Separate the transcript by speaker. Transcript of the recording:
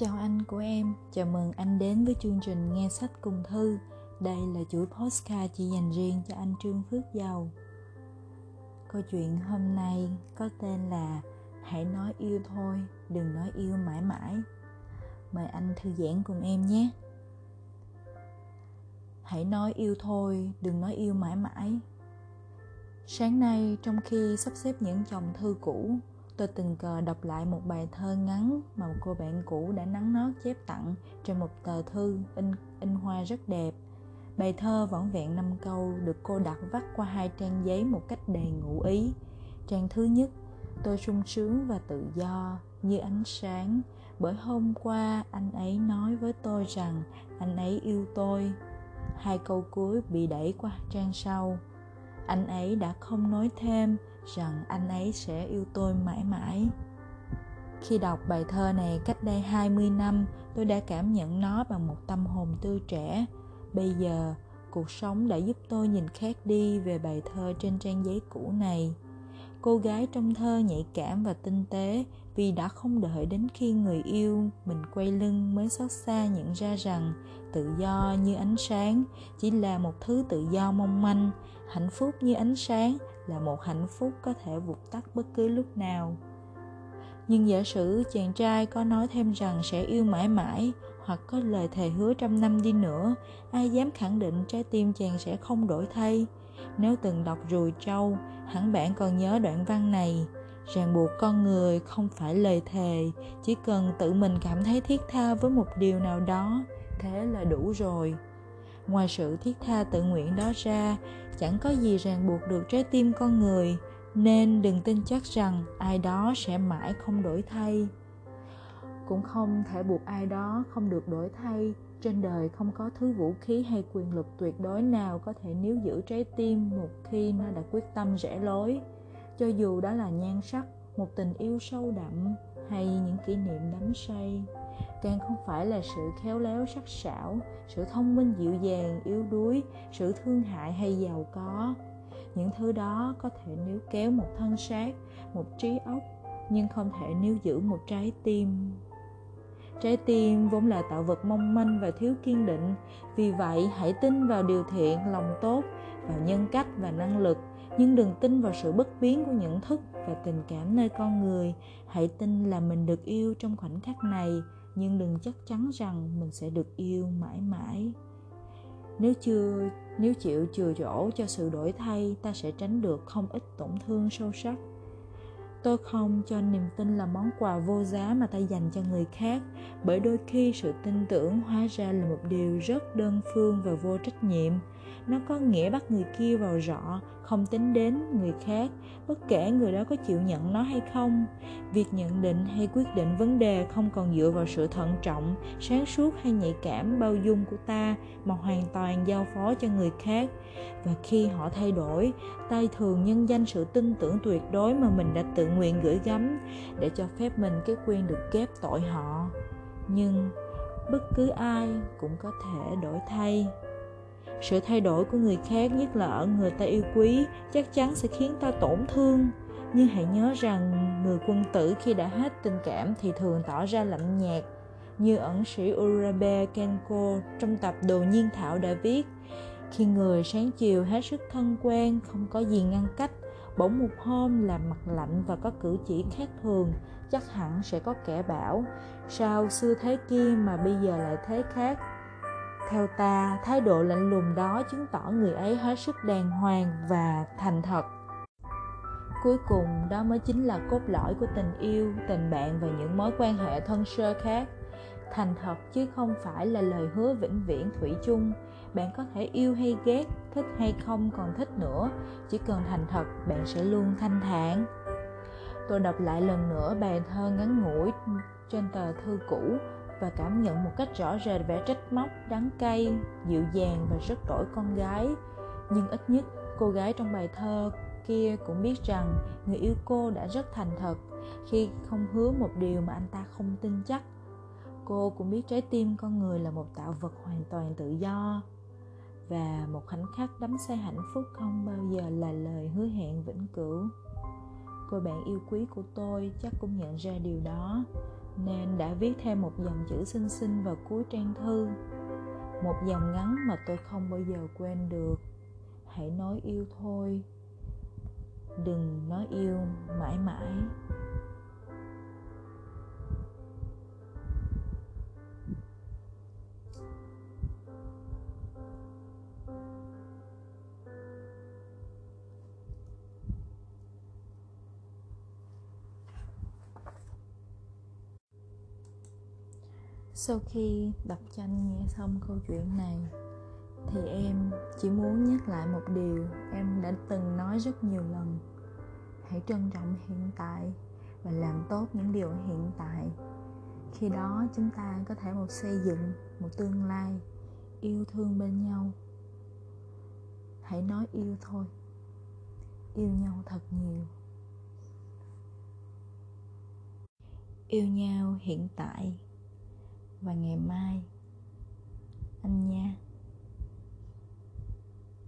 Speaker 1: Chào anh của em, chào mừng anh đến với chương trình Nghe sách cùng thư. Đây là chuỗi postcard chỉ dành riêng cho anh Trương Phước Giàu. Câu chuyện hôm nay có tên là Hãy nói yêu thôi, đừng nói yêu mãi mãi. Mời anh thư giãn cùng em nhé. Hãy nói yêu thôi, đừng nói yêu mãi mãi. Sáng nay trong khi sắp xếp những chồng thư cũ, tôi tình cờ đọc lại một bài thơ ngắn mà một cô bạn cũ đã nắn nót chép tặng trên một tờ thư in in hoa rất đẹp. Bài thơ vỏn vẹn năm câu được cô đặt vắt qua hai trang giấy một cách đầy ngụ ý. Trang thứ nhất, tôi sung sướng và tự do như ánh sáng bởi hôm qua anh ấy nói với tôi rằng anh ấy yêu tôi. Hai câu cuối bị đẩy qua trang sau. Anh ấy đã không nói thêm rằng anh ấy sẽ yêu tôi mãi mãi. Khi đọc bài thơ này cách đây 20 năm, tôi đã cảm nhận nó bằng một tâm hồn tươi trẻ. Bây giờ, cuộc sống đã giúp tôi nhìn khác đi về bài thơ trên trang giấy cũ này. Cô gái trong thơ nhạy cảm và tinh tế vì đã không đợi đến khi người yêu mình quay lưng mới xót xa nhận ra rằng tự do như ánh sáng chỉ là một thứ tự do mong manh hạnh phúc như ánh sáng là một hạnh phúc có thể vụt tắt bất cứ lúc nào. Nhưng giả sử chàng trai có nói thêm rằng sẽ yêu mãi mãi hoặc có lời thề hứa trăm năm đi nữa, ai dám khẳng định trái tim chàng sẽ không đổi thay? Nếu từng đọc rùi trâu hẳn bạn còn nhớ đoạn văn này, ràng buộc con người không phải lời thề, chỉ cần tự mình cảm thấy thiết tha với một điều nào đó, thế là đủ rồi ngoài sự thiết tha tự nguyện đó ra, chẳng có gì ràng buộc được trái tim con người, nên đừng tin chắc rằng ai đó sẽ mãi không đổi thay. Cũng không thể buộc ai đó không được đổi thay. Trên đời không có thứ vũ khí hay quyền lực tuyệt đối nào có thể níu giữ trái tim một khi nó đã quyết tâm rẽ lối. Cho dù đó là nhan sắc, một tình yêu sâu đậm hay những kỷ niệm đắm say càng không phải là sự khéo léo sắc sảo, sự thông minh dịu dàng, yếu đuối, sự thương hại hay giàu có. Những thứ đó có thể níu kéo một thân xác, một trí óc, nhưng không thể níu giữ một trái tim. Trái tim vốn là tạo vật mong manh và thiếu kiên định. Vì vậy, hãy tin vào điều thiện, lòng tốt, vào nhân cách và năng lực. Nhưng đừng tin vào sự bất biến của nhận thức và tình cảm nơi con người. Hãy tin là mình được yêu trong khoảnh khắc này nhưng đừng chắc chắn rằng mình sẽ được yêu mãi mãi. Nếu chưa, nếu chịu chừa chỗ cho sự đổi thay, ta sẽ tránh được không ít tổn thương sâu sắc. Tôi không cho niềm tin là món quà vô giá mà ta dành cho người khác, bởi đôi khi sự tin tưởng hóa ra là một điều rất đơn phương và vô trách nhiệm nó có nghĩa bắt người kia vào rõ, không tính đến người khác, bất kể người đó có chịu nhận nó hay không. Việc nhận định hay quyết định vấn đề không còn dựa vào sự thận trọng, sáng suốt hay nhạy cảm bao dung của ta mà hoàn toàn giao phó cho người khác. Và khi họ thay đổi, ta thường nhân danh sự tin tưởng tuyệt đối mà mình đã tự nguyện gửi gắm để cho phép mình cái quyền được kép tội họ. Nhưng bất cứ ai cũng có thể đổi thay sự thay đổi của người khác, nhất là ở người ta yêu quý, chắc chắn sẽ khiến ta tổn thương. Nhưng hãy nhớ rằng, người quân tử khi đã hết tình cảm thì thường tỏ ra lạnh nhạt, như ẩn sĩ Urabe Kenko trong tập Đồ Nhiên Thảo đã viết. Khi người sáng chiều hết sức thân quen, không có gì ngăn cách, bỗng một hôm là mặt lạnh và có cử chỉ khác thường, chắc hẳn sẽ có kẻ bảo, sao xưa thế kia mà bây giờ lại thế khác? Theo ta, thái độ lạnh lùng đó chứng tỏ người ấy hết sức đàng hoàng và thành thật. Cuối cùng, đó mới chính là cốt lõi của tình yêu, tình bạn và những mối quan hệ thân sơ khác. Thành thật chứ không phải là lời hứa vĩnh viễn thủy chung. Bạn có thể yêu hay ghét, thích hay không còn thích nữa. Chỉ cần thành thật, bạn sẽ luôn thanh thản. Tôi đọc lại lần nữa bài thơ ngắn ngủi trên tờ thư cũ và cảm nhận một cách rõ rệt vẻ trách móc đắng cay, dịu dàng và rất đổi con gái. Nhưng ít nhất, cô gái trong bài thơ kia cũng biết rằng người yêu cô đã rất thành thật khi không hứa một điều mà anh ta không tin chắc. Cô cũng biết trái tim con người là một tạo vật hoàn toàn tự do. Và một khoảnh khắc đắm say hạnh phúc không bao giờ là lời hứa hẹn vĩnh cửu cô bạn yêu quý của tôi chắc cũng nhận ra điều đó, nên đã viết thêm một dòng chữ xinh xinh vào cuối trang thư. Một dòng ngắn mà tôi không bao giờ quên được. Hãy nói yêu thôi. Đừng nói yêu mãi mãi. Sau khi đọc tranh nghe xong câu chuyện này, thì em chỉ muốn nhắc lại một điều em đã từng nói rất nhiều lần. Hãy trân trọng hiện tại và làm tốt những điều hiện tại. Khi đó, chúng ta có thể một xây dựng một tương lai yêu thương bên nhau. Hãy nói yêu thôi. Yêu nhau thật nhiều. Yêu nhau hiện tại và ngày mai. Anh nha.